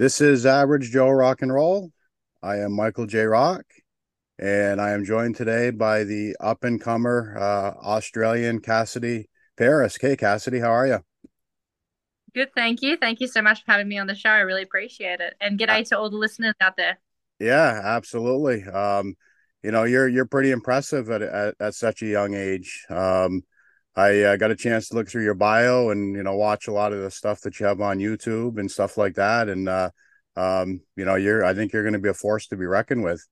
This is Average Joe Rock and Roll. I am Michael J. Rock, and I am joined today by the up and comer uh, Australian Cassidy Paris. Hey, Cassidy, how are you? Good, thank you. Thank you so much for having me on the show. I really appreciate it. And g'day to all the listeners out there. Yeah, absolutely. Um, you know, you're you're pretty impressive at at, at such a young age. Um, I uh, got a chance to look through your bio and you know watch a lot of the stuff that you have on YouTube and stuff like that. And uh, um, you know, you're I think you're going to be a force to be reckoned with.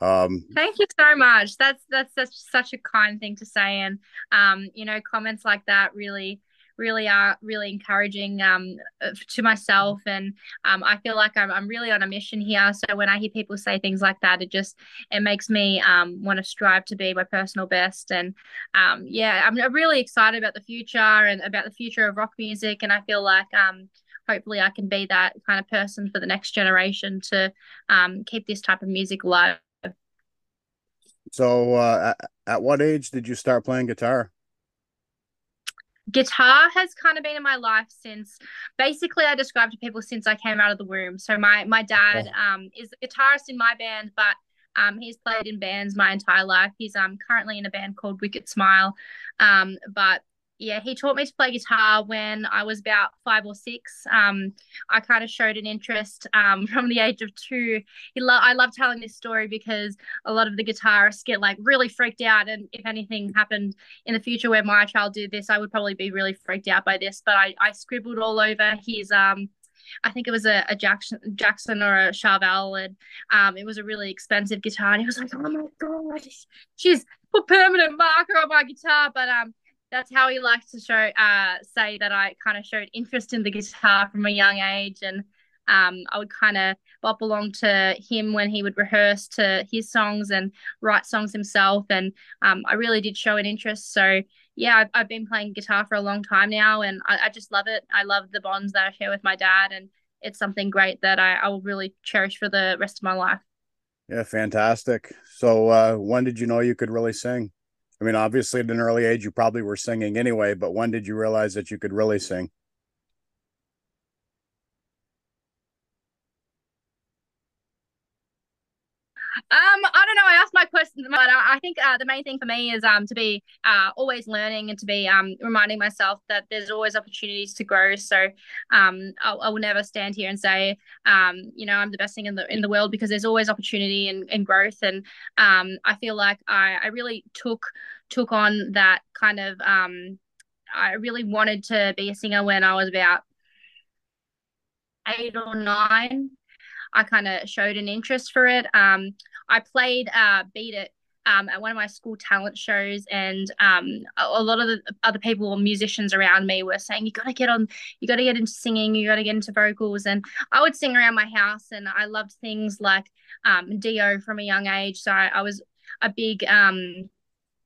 Um, Thank you so much. That's that's such such a kind thing to say, and um, you know, comments like that really really are really encouraging um, uh, to myself. And um, i feel like I'm, I'm really on a mission here. So when i hear people say things like that it just it makes me um, want to strive to be my personal best. And um, yeah i'm really excited about the future and about the future of rock music. And i feel like um, hopefully i can be that kind of person for the next generation to um, keep this type of music alive. So uh, at, at what age did you start playing guitar guitar has kind of been in my life since basically I describe to people since I came out of the womb. So my my dad um is a guitarist in my band, but um he's played in bands my entire life. He's um currently in a band called Wicked Smile. Um but yeah, he taught me to play guitar when I was about five or six. Um, I kind of showed an interest um, from the age of two. He lo- I love telling this story because a lot of the guitarists get like really freaked out. And if anything happened in the future where my child did this, I would probably be really freaked out by this. But I, I scribbled all over his um, I think it was a, a Jackson Jackson or a Charvel, and um, it was a really expensive guitar. And he was like, "Oh my god, she's put permanent marker on my guitar." But um, that's how he likes to show uh say that I kind of showed interest in the guitar from a young age and um, I would kind of bop along to him when he would rehearse to his songs and write songs himself. And um, I really did show an interest. So, yeah, I've, I've been playing guitar for a long time now and I, I, just love it. I love the bonds that I share with my dad. And it's something great that I, I will really cherish for the rest of my life. Yeah, fantastic. So, uh, when did you know you could really sing? I mean, obviously at an early age, you probably were singing anyway, but when did you realize that you could really sing? Um, I don't know. I asked my question, but I think uh, the main thing for me is um to be uh always learning and to be um reminding myself that there's always opportunities to grow. So um I, I will never stand here and say um you know I'm the best thing in the in the world because there's always opportunity and, and growth. And um I feel like I I really took took on that kind of um I really wanted to be a singer when I was about eight or nine. I kind of showed an interest for it. Um, I played uh, Beat It um, at one of my school talent shows, and um, a, lot of the other people or musicians around me were saying, "You got to get on, you got to get into singing, you got to get into vocals." And I would sing around my house, and I loved things like um, Dio from a young age. So I, I was a big um,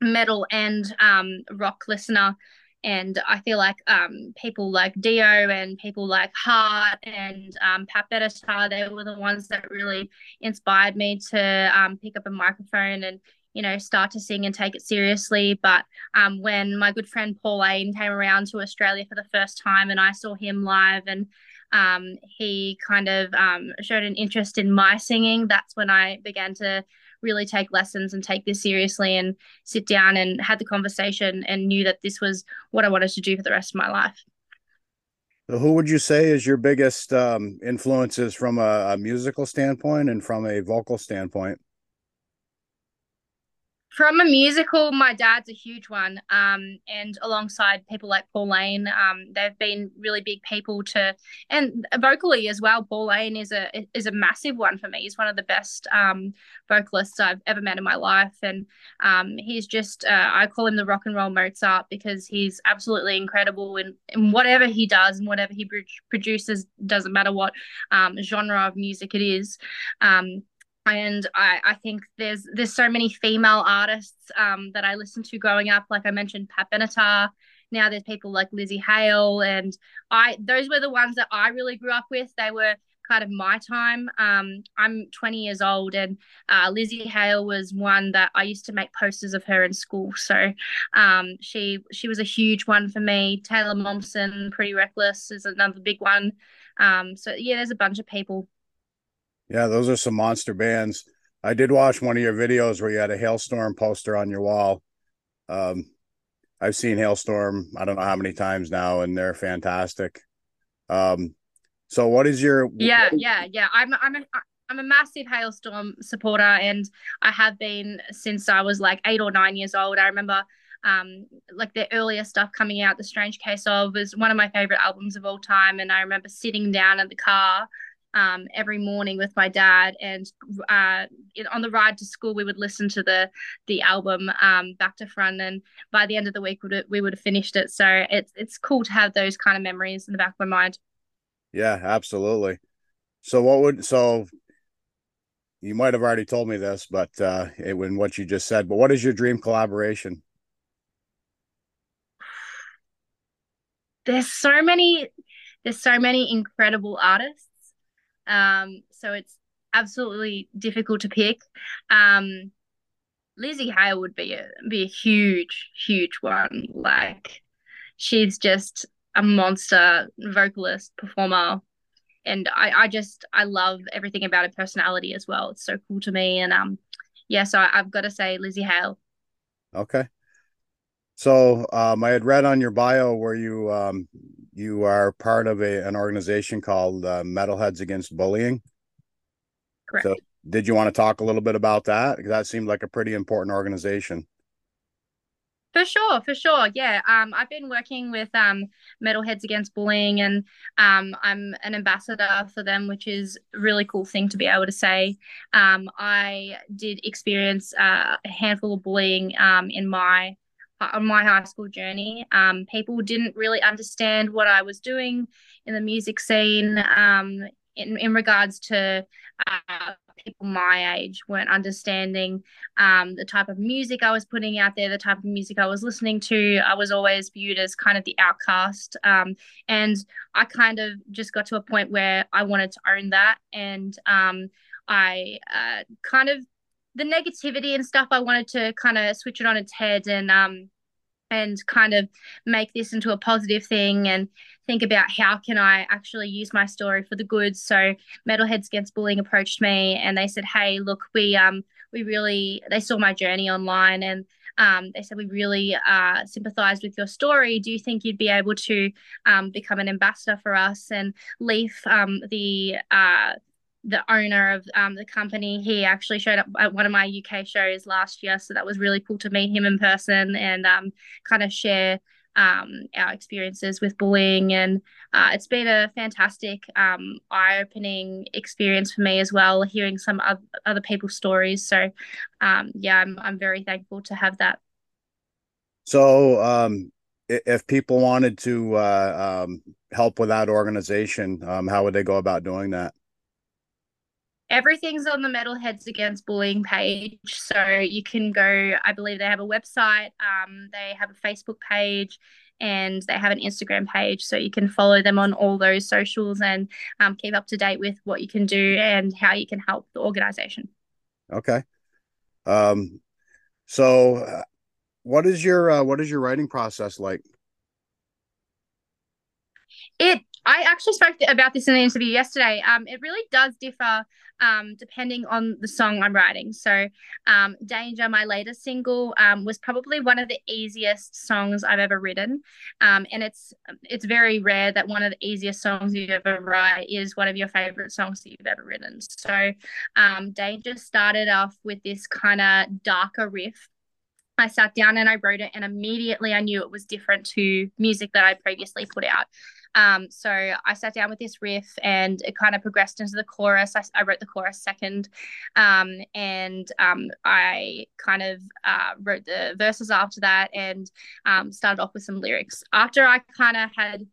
metal and um, rock listener and I feel like um, people like Dio and people like Heart and um, Pat Benatar, they were the ones that really inspired me to um, pick up a microphone and you know start to sing and take it seriously. But um, when my good friend Paul came around to Australia for the first time and I saw him live and um, he kind of um, showed an interest in my singing, that's when I began to really take lessons and take this seriously and sit down and had the conversation and knew that this was what I wanted to do for the rest of my life. So who would you say is your biggest um, influences from a, a musical standpoint and from a vocal standpoint? From a musical, my dad's a huge one. Um, and alongside people like Paul Laine, um, they've been really big people to, and vocally as well. Paul Laine is a is a massive one for me. He's one of the best um, vocalists I've ever met in my life, and um, he's just uh, I call him the rock and roll Mozart because he's absolutely incredible in, in whatever he does and whatever he produces. Doesn't matter what um, genre of music it is. And I, I think there's there's so many female artists um, that I listened to growing up. Like I mentioned, Pat Benatar. Now there's people like Lzzy Hale, and I those were the ones that I really grew up with. They were kind of my time. Um, I'm 20 years old, and uh, Lzzy Hale was one that I used to make posters of her in school. So um, she she was a huge one for me. Taylor Momsen, Pretty Reckless is another big one. Um, so yeah, there's a bunch of people. Yeah, those are some monster bands. I did watch one of your videos where you had a Halestorm poster on your wall. Um, I've seen Halestorm. I don't know how many times now, and they're fantastic. Um, so what is your Yeah, yeah, yeah. I'm I'm a I'm a massive Halestorm supporter and I have been since I was like eight or nine years old. I remember um like their earlier stuff coming out, The Strange Case of was one of my favorite albums of all time. And I remember sitting down in the car um, every morning with my dad, and uh, on the ride to school, we would listen to the the album um, back to front, and by the end of the week, we would we would have finished it. So it's it's cool to have those kind of memories in the back of my mind. Yeah, absolutely. So what would so you might have already told me this, but uh it, when what you just said, but what is your dream collaboration? There's so many there's so many incredible artists um, so it's absolutely difficult to pick. Um, Lzzy Hale would be a be a huge, huge one. Like she's just a monster vocalist, performer. And I, I just I love everything about her personality as well. It's so cool to me. And um yeah, so I, have got to say Lzzy Hale. Okay. So um, I had read on your bio where you um, you are part of a an organization called uh, Metalheads Against Bullying. Correct. So did you want to talk a little bit about that? Because that seemed like a pretty important organization. For sure, for sure. Yeah. Um, I've been working with um Metalheads Against Bullying and um I'm an ambassador for them, which is a really cool thing to be able to say. Um, I did experience uh, a handful of bullying um in my on my high school journey. Um, people didn't really understand what I was doing in the music scene um, in, in regards to uh, people my age weren't understanding um, the type of music I was putting out there, the type of music I was listening to. I was always viewed as kind of the outcast. Um, and I kind of just got to a point where I wanted to own that. And um, I uh, kind of the negativity and stuff, I wanted to kind of switch it on its head and um and kind of make this into a positive thing and think about how can I actually use my story for the good. So Metalheads Against Bullying approached me and they said, Hey, look, we um we really they saw my journey online and um, they said we really uh, sympathized with your story. Do you think you'd be able to um, become an ambassador for us? And Leaf, um, the uh, the owner of um, the company. He actually showed up at one of my UK shows last year, so that was really cool to meet him in person and um, kind of share um, our experiences with bullying. And uh, it's been a fantastic, um, eye-opening experience for me as well, hearing some other people's stories. So, um, yeah, I'm I'm very thankful to have that. So, um, if people wanted to uh, help with that organization, how would they go about doing that? Everything's on the Metalheads Against Bullying page. So you can go, I believe they have a website, um, they have a Facebook page, and they have an Instagram page. So you can follow them on all those socials and um, keep up to date with what you can do and how you can help the organization. Okay. Um, so uh, what is your uh, what is your writing process like? It I actually spoke about this in the interview yesterday. Um, it really does differ um, depending on the song I'm writing. So, um, Danger, my latest single, um, was probably one of the easiest songs I've ever written. Um, and it's it's very rare that one of the easiest songs you ever write is one of your favorite songs that you've ever written. So, um, Danger started off with this kind of darker riff I sat down and I wrote it, and immediately I knew it was different to music that I previously put out. Um, so I sat down with this riff and it kind of progressed into the chorus. I, I wrote the chorus second, um, and um, I kind of uh, wrote the verses after that and um, started off with some lyrics. After I kind of had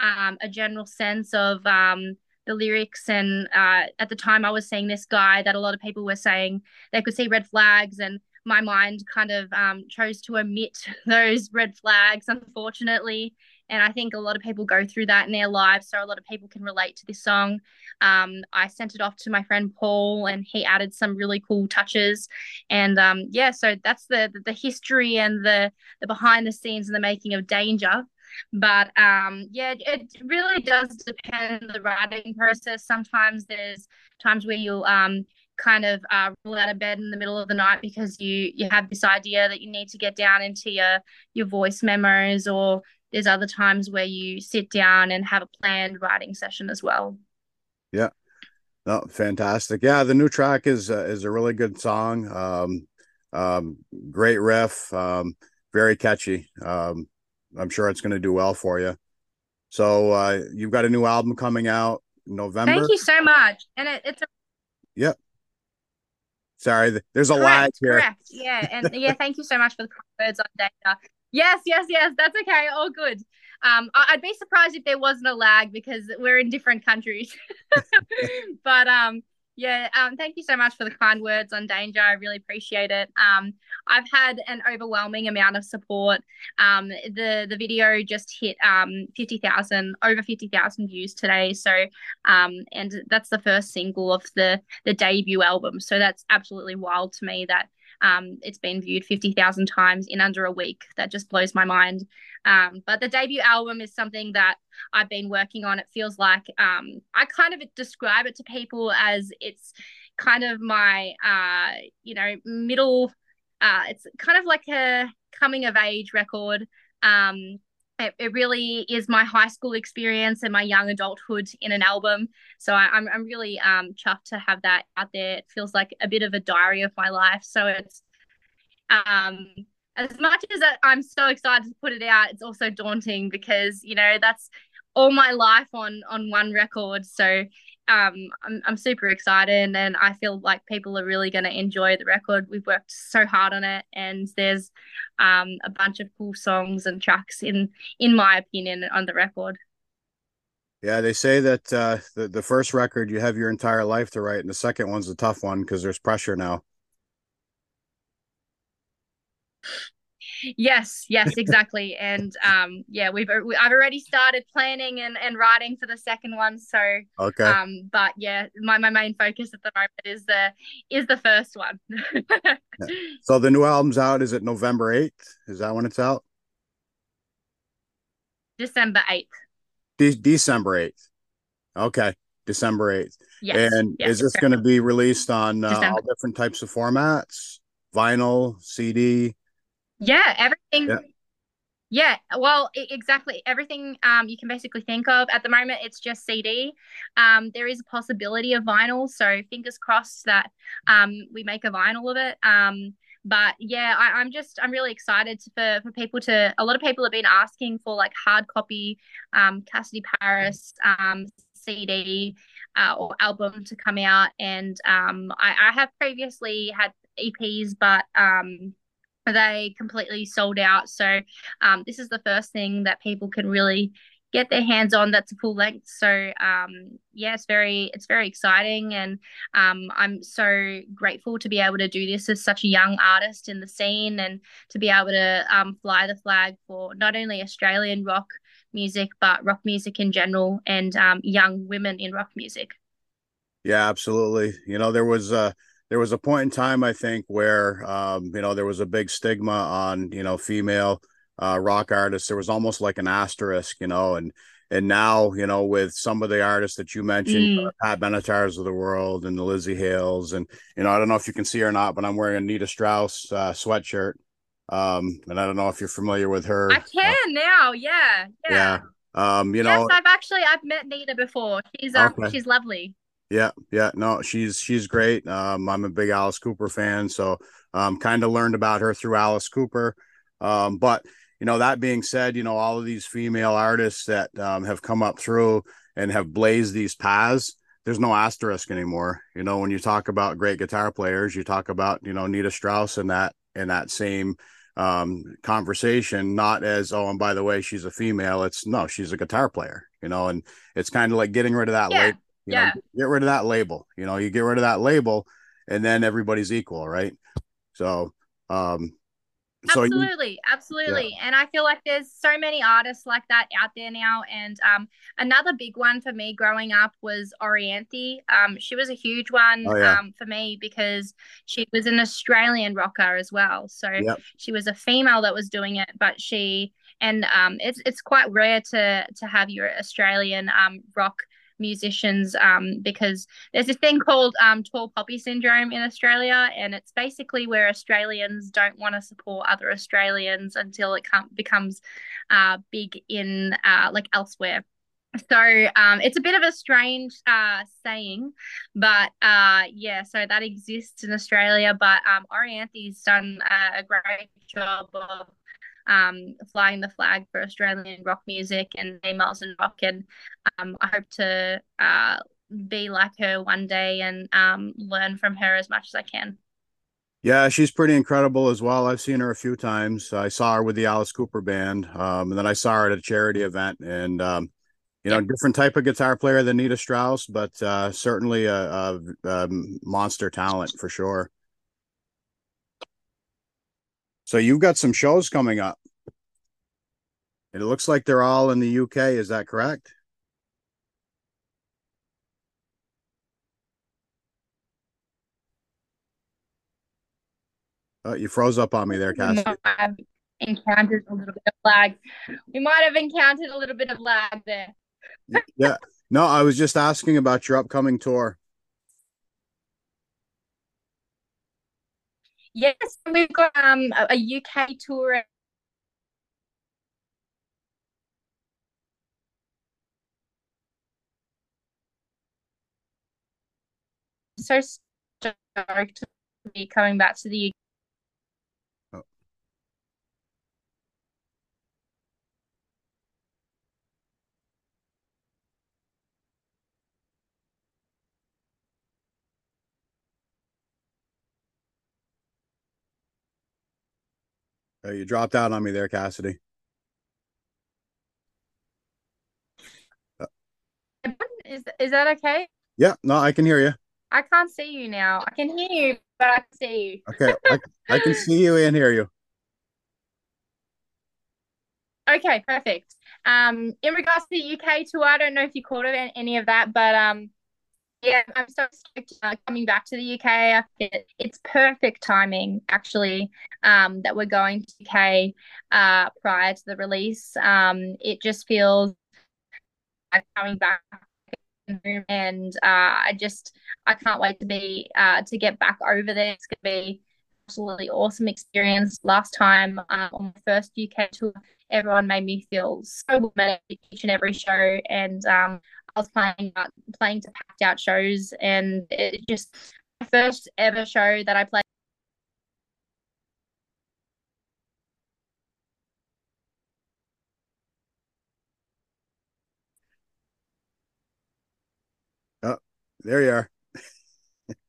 um, a general sense of um, the lyrics and uh, at the time I was seeing this guy that a lot of people were saying they could see red flags and my mind kind of um, chose to omit those red flags unfortunately and I think a lot of people go through that in their lives. So a lot of people can relate to this song. Um, I sent it off to my friend Paul, and he added some really cool touches. And um, yeah, so that's the the history and the the behind the scenes and the making of Danger. But um, yeah, it really does depend the writing process. Sometimes there's times where you'll um, kind of uh, roll out of bed in the middle of the night because you you have this idea that you need to get down into your your voice memos or there's other times where you sit down and have a planned writing session as well. Yeah. No fantastic. Yeah the new track is uh, is a really good song. Um um great riff um very catchy. Um i'm sure it's going to do well for you. So uh you've got a new album coming out november? Thank you so much. And it, it's a Yep. Sorry, there's a correct, lag here. correct. Yeah and yeah thank you so much for the words on data yes yes yes that's okay all good um I- i'd be surprised if there wasn't a lag because we're in different countries but um yeah, um, thank you so much for the kind words on Danger. I really appreciate it. Um, I've had an overwhelming amount of support. Um, the the video just hit um fifty thousand, over fifty thousand views today. So, um, and that's the first single of the the debut album. So that's absolutely wild to me that um, it's been viewed 50,000 times in under a week. That just blows my mind. Um, but the debut album is something that I've been working on. It feels like um, I kind of describe it to people as it's kind of my, uh, you know, middle, uh, it's kind of like a coming of age record. Um, it, it really is my high school experience and my young adulthood in an album. So I, am I'm, I'm really um, chuffed to have that out there. It feels like a bit of a diary of my life. So it's um, as much as I'm so excited to put it out, it's also daunting because you know that's all my life on on one record. So um, I'm I'm super excited, and I feel like people are really going to enjoy the record. We've worked so hard on it, and there's um, a bunch of cool songs and tracks in in my opinion on the record. Yeah, they say that uh, the the first record you have your entire life to write, and the second one's a tough one because there's pressure now. Yes, yes, exactly. and um, yeah, we've we, I've already started planning and, and writing for the second one. So okay. Um, but yeah, my, my main focus at the moment is the is the first one. So the new album's out. Is it November eighth? Is that when it's out? December eighth. De- December eighth. Okay, December eighth. Yes. And yes, is this going to be released on uh, all different types of formats? Vinyl, CD. Yeah, everything. Yeah. Yeah, well, exactly. Everything um, you can basically think of at the moment, it's just CD. Um, there is a possibility of vinyl, so fingers crossed that um, we make a vinyl of it. Um, but yeah, I, am just I'm really excited to, for for people to. A lot of people have been asking for like hard copy, um, Cassidy Paris um, CD uh, or album to come out, and um, I, I have previously had EPs, but um they completely sold out. So um, this is the first thing that people can really get their hands on that's a full length. So um yeah it's very it's very exciting. And um i'm so grateful to be able to do this as such a young artist in the scene and to be able to um fly the flag for not only australian rock music but rock music in general and um young women in rock music. Yeah absolutely. You know there was uh there was a point in time I think where um, you know there was a big stigma on you know female uh, rock artists. There was almost like an asterisk, you know, and and now you know with some of the artists that you mentioned, mm. uh, Pat Benatar's of the world and the Lzzy Hales, and you know I don't know if you can see or not, but I'm wearing a Nita Strauss uh, sweatshirt. Um, and I don't know if you're familiar with her. I can now, yeah, yeah. yeah. Um, you know, I've actually I've met Nita before. She's um, okay. she's lovely. Yeah, yeah, no, she's she's great. Um, I'm a big Alice Cooper fan, so um, kind of learned about her through Alice Cooper. Um, but you know, that being said, you know, all of these female artists that um, have come up through and have blazed these paths, there's no asterisk anymore. You know, when you talk about great guitar players, you talk about you know Nita Strauss and that in that same um, conversation, not as oh, and by the way, she's a female. It's no, she's a guitar player. You know, and it's kind of like getting rid of that yeah. label you yeah. know, get rid of that label. You know, you get rid of that label, and then everybody's equal, right? So, um, so you- Absolutely, absolutely. And I feel like there's so many artists like that out there now. And um, another big one for me growing up was Orianthi. Um, she was a huge one Oh, yeah. um, for me because she was an Australian rocker as well. So Yep. she was a female that was doing it, but she and um, it's it's quite rare to to have your Australian um, rock musicians um, because there's this thing called um, tall poppy syndrome in Australia, and it's basically where Australians don't want to support other Australians until it com- becomes uh, big in uh, like elsewhere. So um, it's a bit of a strange uh, saying, but uh, yeah, so that exists in Australia. But um, Orianthi's done a, a great job of um, flying the flag for Australian rock music and females in rock. And um, I hope to uh, be like her one day and um, learn from her as much as I can. Yeah, she's pretty incredible as well. I've seen her a few times. I saw her with the Alice Cooper band, um, and then I saw her at a charity event. And um, you know, Yeah. different type of guitar player than Nita Strauss, but uh, certainly a, a, a monster talent for sure. So you've got some shows coming up. And it looks like they're all in the UK. Is that correct? Oh, you froze up on me there, Cassie. have encountered a little bit of lag. We might have encountered a little bit of lag there. Yeah. No, I was just asking about your upcoming tour. Yes, we've got um a, UK tour. So stoked to be coming back to the Uh, you dropped out on me there, Cassidy. Is is that okay? Yeah, no, I can hear you. I can't see you now. I can hear you, but I can see you. Okay, I, I can see you and hear you. Okay, perfect. Um, in regards to the UK tour, I don't know if you caught it any of that, but um, yeah, I'm so stoked uh, coming back to the UK. It, it's perfect timing, actually, um, that we're going to UK uh, prior to the release. Um, it just feels like coming back and uh, I just I can't wait to be uh, to get back over there. It's gonna be absolutely awesome experience. Last time um, on my first UK tour, everyone made me feel so at each and every show, and um, I was playing out, playing to packed out shows, and it just my first ever show that I played. Oh, there you are,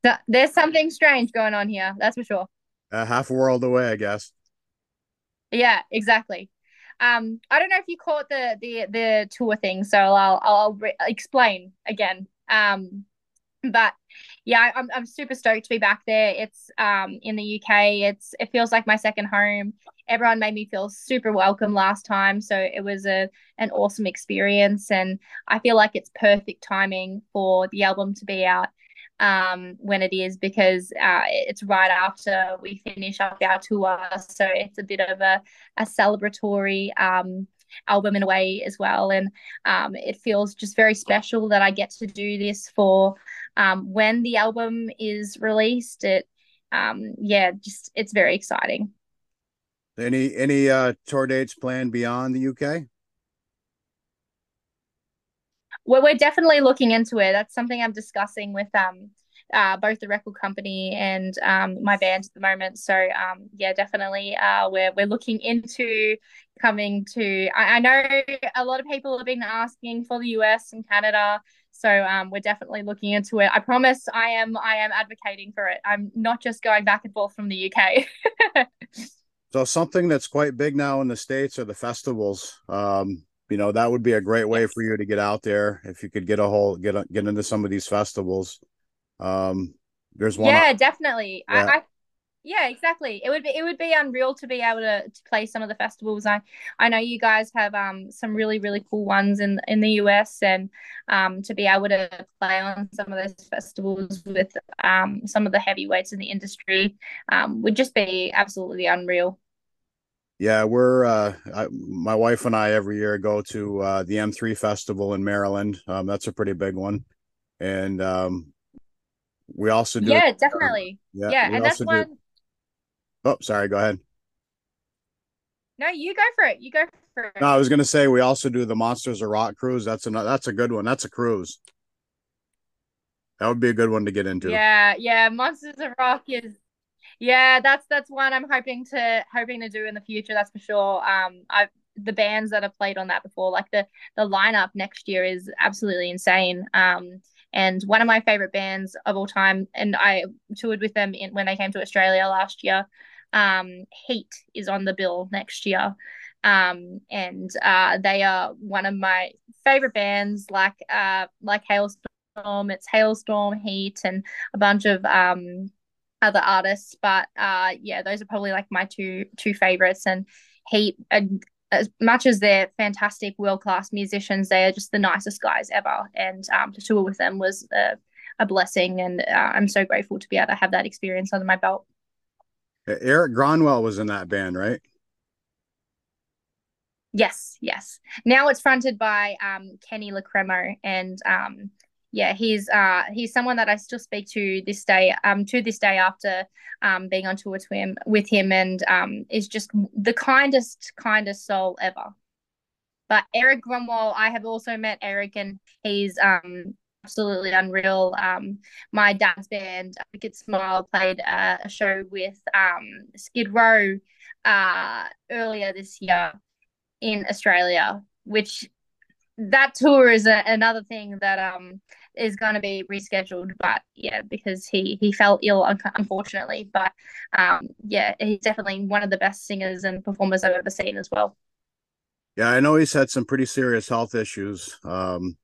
Th- There's something strange going on here, that's for sure. uh, half a world away, I guess. Yeah, exactly. Um, I don't know if you caught the the the tour thing, so I'll I'll re explain again. Um, but yeah, I'm I'm super stoked to be back there. It's um in the UK. It's it feels like my second home. Everyone made me feel super welcome last time, so it was a an awesome experience, and I feel like it's perfect timing for the album to be out um when it is because uh it's right after we finish up our tour, so it's a bit of a a celebratory um album in a way as well, and um it feels just very special that I get to do this for um, when the album is released. It, um, yeah, just it's very exciting. Any any uh tour dates planned beyond the UK? We're, we're definitely looking into it. That's something I'm discussing with um, uh, both the record company and um, my band at the moment. So um, yeah, definitely uh, we're we're looking into coming to. I, I know a lot of people have been asking for the US and Canada. So um, we're definitely looking into it. I promise I am I am advocating for it. I'm not just going back and forth from the UK. So something that's quite big now in the States are the festivals. Um, you know, that would be a great way for you to get out there if you could get a whole get a, get into some of these festivals. Um, there's one yeah, definitely. Yeah. I, I Yeah, exactly. It would be it would be unreal to be able to, to play some of the festivals. I I know you guys have um some really really cool ones in in the US and um to be able to play on some of those festivals with um some of the heavyweights in the industry um would just be absolutely unreal. Yeah, we're uh I, my wife and I every year go to uh the M3 festival in Maryland. Um that's a pretty big one. And um we also do Yeah, definitely. yeah, Yeah, and that's also do one Oh, sorry, go ahead. No, you go for it. You go for it. No. I was gonna say we also do the Monsters of Rock cruise. That's a that's a good one. That's a cruise. That would be a good one to get into. Yeah, yeah. Monsters of Rock is yeah, that's that's one I'm hoping to hoping to do in the future, that's for sure. Um I've the bands that have played on that before, like the the lineup next year is absolutely insane. Um and one of my favorite bands of all time, and I toured with them in when they came to Australia last year. Um, Heat is on the bill next year. Um, and uh, they are one of my favorite bands, like uh, like Halestorm. It's Halestorm, Heat, and a bunch of um other artists. But uh, yeah, those are probably like my two two favorites. And Heat, uh, as much as they're fantastic world class musicians, they are just the nicest guys ever. And um, to tour with them was a, a blessing, and uh, I'm so grateful to be able to have that experience under my belt. Erik Grönwall was in that band, right? Yes, yes. Now it's fronted by um, Kenny Leckremo, and um, yeah, he's uh, he's someone that I still speak to this day, um, to this day after um, being on tour with him, with him, and um, is just the kindest, kindest soul ever. But Erik Grönwall, I have also met Eric, and he's um absolutely unreal. Um, my dad's band, Wicked Smile, played uh, a show with um Skid Row uh earlier this year in Australia, which that tour is a, another thing that um is going to be rescheduled but yeah because he he fell ill un- unfortunately but um yeah he's definitely one of the best singers and performers I've ever seen as well Yeah, I know he's had some pretty serious health issues. Um,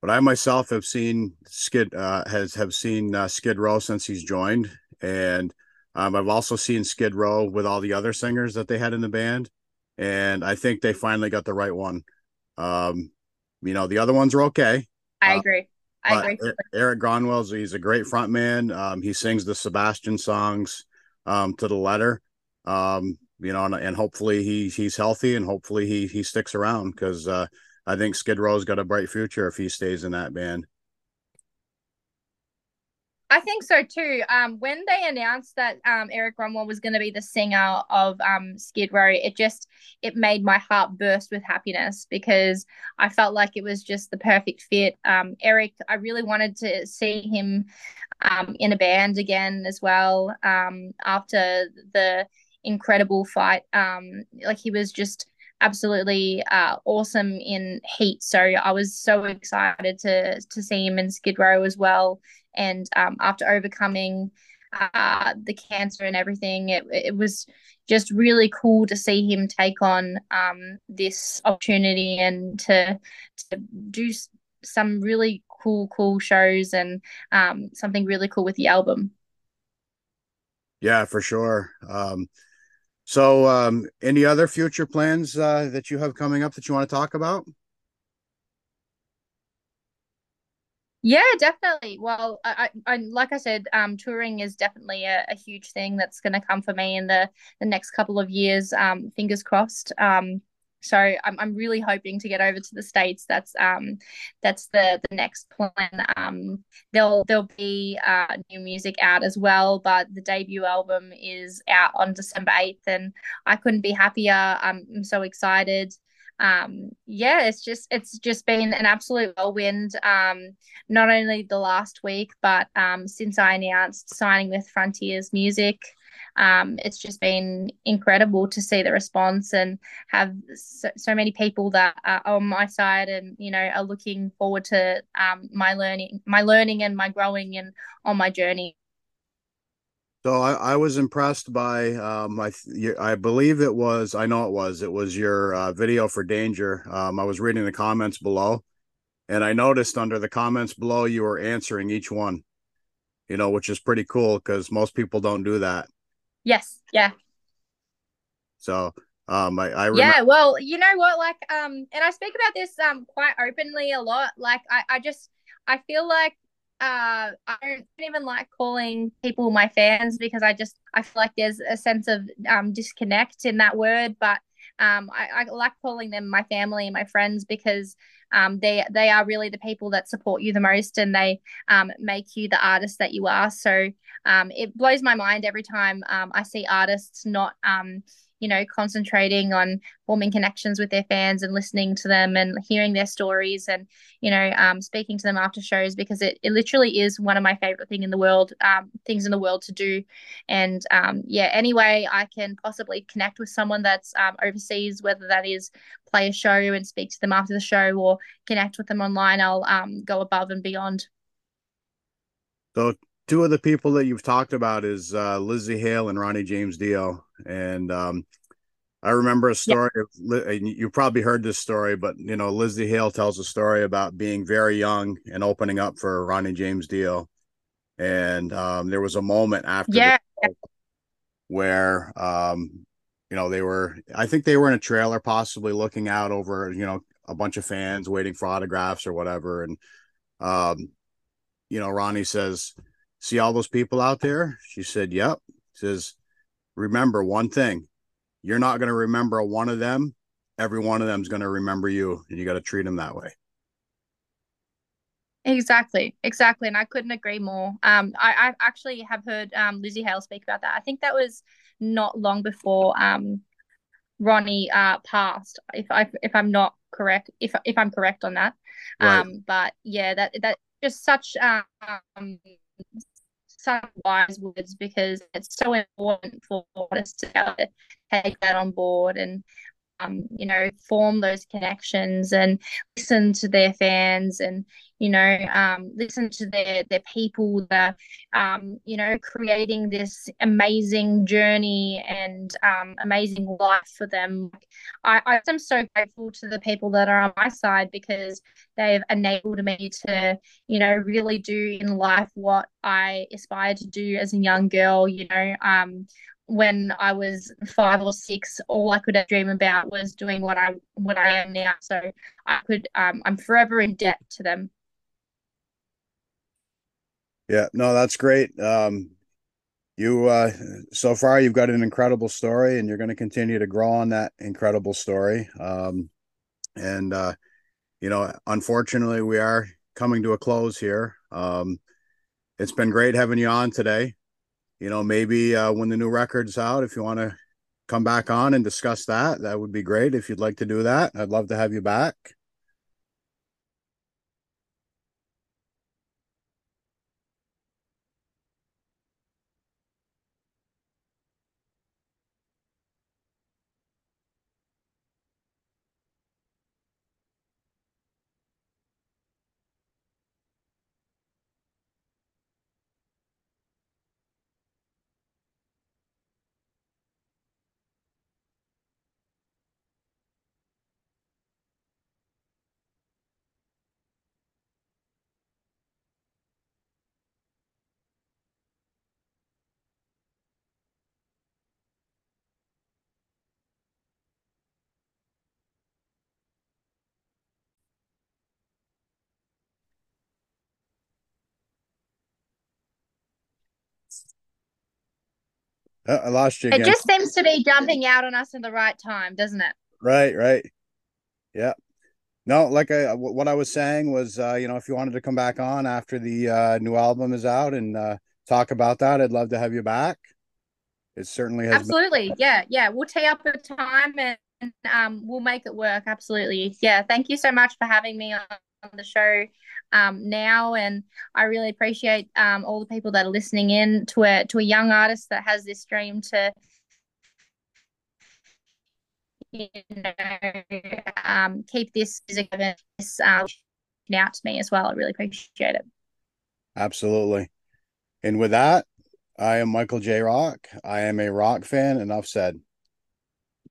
but I myself have seen Skid uh, has have seen uh, Skid Row since he's joined, and um, I've also seen Skid Row with all the other singers that they had in the band, and I think they finally got the right one. Um, you know, the other ones are okay, I uh, agree I agree Erik Grönwall's he's a great front man. Um, he sings the Sebastian songs um, to the letter. Um, you know, and, and hopefully he he's healthy and hopefully he he sticks around because uh, I think Skid Row's got a bright future if he stays in that band. I think so too. Um, when they announced that um, Erik Grönwall was going to be the singer of um, Skid Row, it just it made my heart burst with happiness because I felt like it was just the perfect fit. Um, Eric, I really wanted to see him um, in a band again as well um, after the incredible fight. Um, like he was just absolutely uh, awesome in Heat. So I was so excited to to see him in Skid Row as well and um, after overcoming uh, the cancer and everything, it, it was just really cool to see him take on um, this opportunity and to, to do some really cool, cool shows and um, something really cool with the album. Yeah, for sure. Um, so, um, any other future plans uh, that you have coming up that you want to talk about? Yeah, definitely. Well, I, I, like I said, um, touring is definitely a, a huge thing that's going to come for me in the the next couple of years. Um, fingers crossed. Um, so I'm I'm really hoping to get over to the States. That's um that's the the next plan. Um, there'll there'll be uh new music out as well, but the debut album is out on December 8th, and I couldn't be happier. I'm, I'm so excited um yeah it's just it's just been an absolute whirlwind um not only the last week but um since i announced signing with frontiers music um it's just been incredible to see the response and have so, so many people that are on my side and you know are looking forward to um my learning my learning and my growing and on my journey So I, I was impressed by um I I believe it was I know it was it was your uh, video for Danger. Um, I was reading the comments below, and I noticed under the comments below you were answering each one. You know, which is pretty cool because most people don't do that. Yes. Yeah. So um, I, I remember- yeah. Well, you know what? Like, um, and I speak about this um quite openly a lot. Like, I, I just I feel like uh I don't even like calling people my fans because I just I feel like there's a sense of um disconnect in that word, but um I, I like calling them my family and my friends because um they they are really the people that support you the most and they um make you the artist that you are. So um it blows my mind every time um I see artists not um you know, concentrating on forming connections with their fans and listening to them and hearing their stories and, you know, um, speaking to them after shows because it, it literally is one of my favorite thing in the world, um, things in the world to do. And um, yeah, anyway, I can possibly connect with someone that's um, overseas, whether that is play a show and speak to them after the show or connect with them online, I'll um, go above and beyond. So two of the people that you've talked about is uh, Lzzy Hale and Ronnie James Dio, and um, I remember a story. Yep. Of, you probably heard this story, but you know, Lzzy Hale tells a story about being very young and opening up for Ronnie James Dio, and um, there was a moment after yeah. where um, you know they were. I think they were in a trailer, possibly looking out over you know a bunch of fans waiting for autographs or whatever, and um, you know, Ronnie says see all those people out there? She said, Yep. says, Remember one thing. You're not going to remember one of them. Every one of them is going to remember you, and you got to treat them that way. Exactly, exactly, and I couldn't agree more. Um, I, I actually have heard um, Lzzy Hale speak about that. I think that was not long before um, Ronnie uh, passed. If I if I'm not correct, if if I'm correct on that, right. um, but yeah, that that just such um such wise words because it's so important for us to take that on board and um, you know, form those connections and listen to their fans and, you know, um, listen to their their people that, um, you know, creating this amazing journey and um, amazing life for them. I, I am so grateful to the people that are on my side because they've enabled me to, you know, really do in life what I aspired to do as a young girl. You know, um, when I was five or six, all I could dream about was doing what I what I am now. So I could um, I'm forever in debt to them. Yeah, no, that's great. Um, you uh, so far you've got an incredible story, and you're going to continue to grow on that incredible story. Um, and uh, you know, unfortunately, we are coming to a close here. Um, it's been great having you on today you know, maybe uh, when the new record's out, if you want to come back on and discuss that, that would be great. If you'd like to do that, I'd love to have you back. Uh, I lost you again. It just seems to be jumping out on us in the right time, doesn't it? Right, right. Yeah. No, like I what I was saying was, uh, you know, if you wanted to come back on after the uh, new album is out and uh, talk about that, I'd love to have you back. It certainly has. Absolutely, been- yeah, yeah. We'll tee up a time and um, we'll make it work. Absolutely, yeah. Thank you so much for having me on the show um, now, and I really appreciate um, all the people that are listening in to a to a young artist that has this dream to you know um, keep this music this um, out to me as well. I really appreciate it. Absolutely, and with that, I am Michael J. Rock. I am a rock fan. Enough said.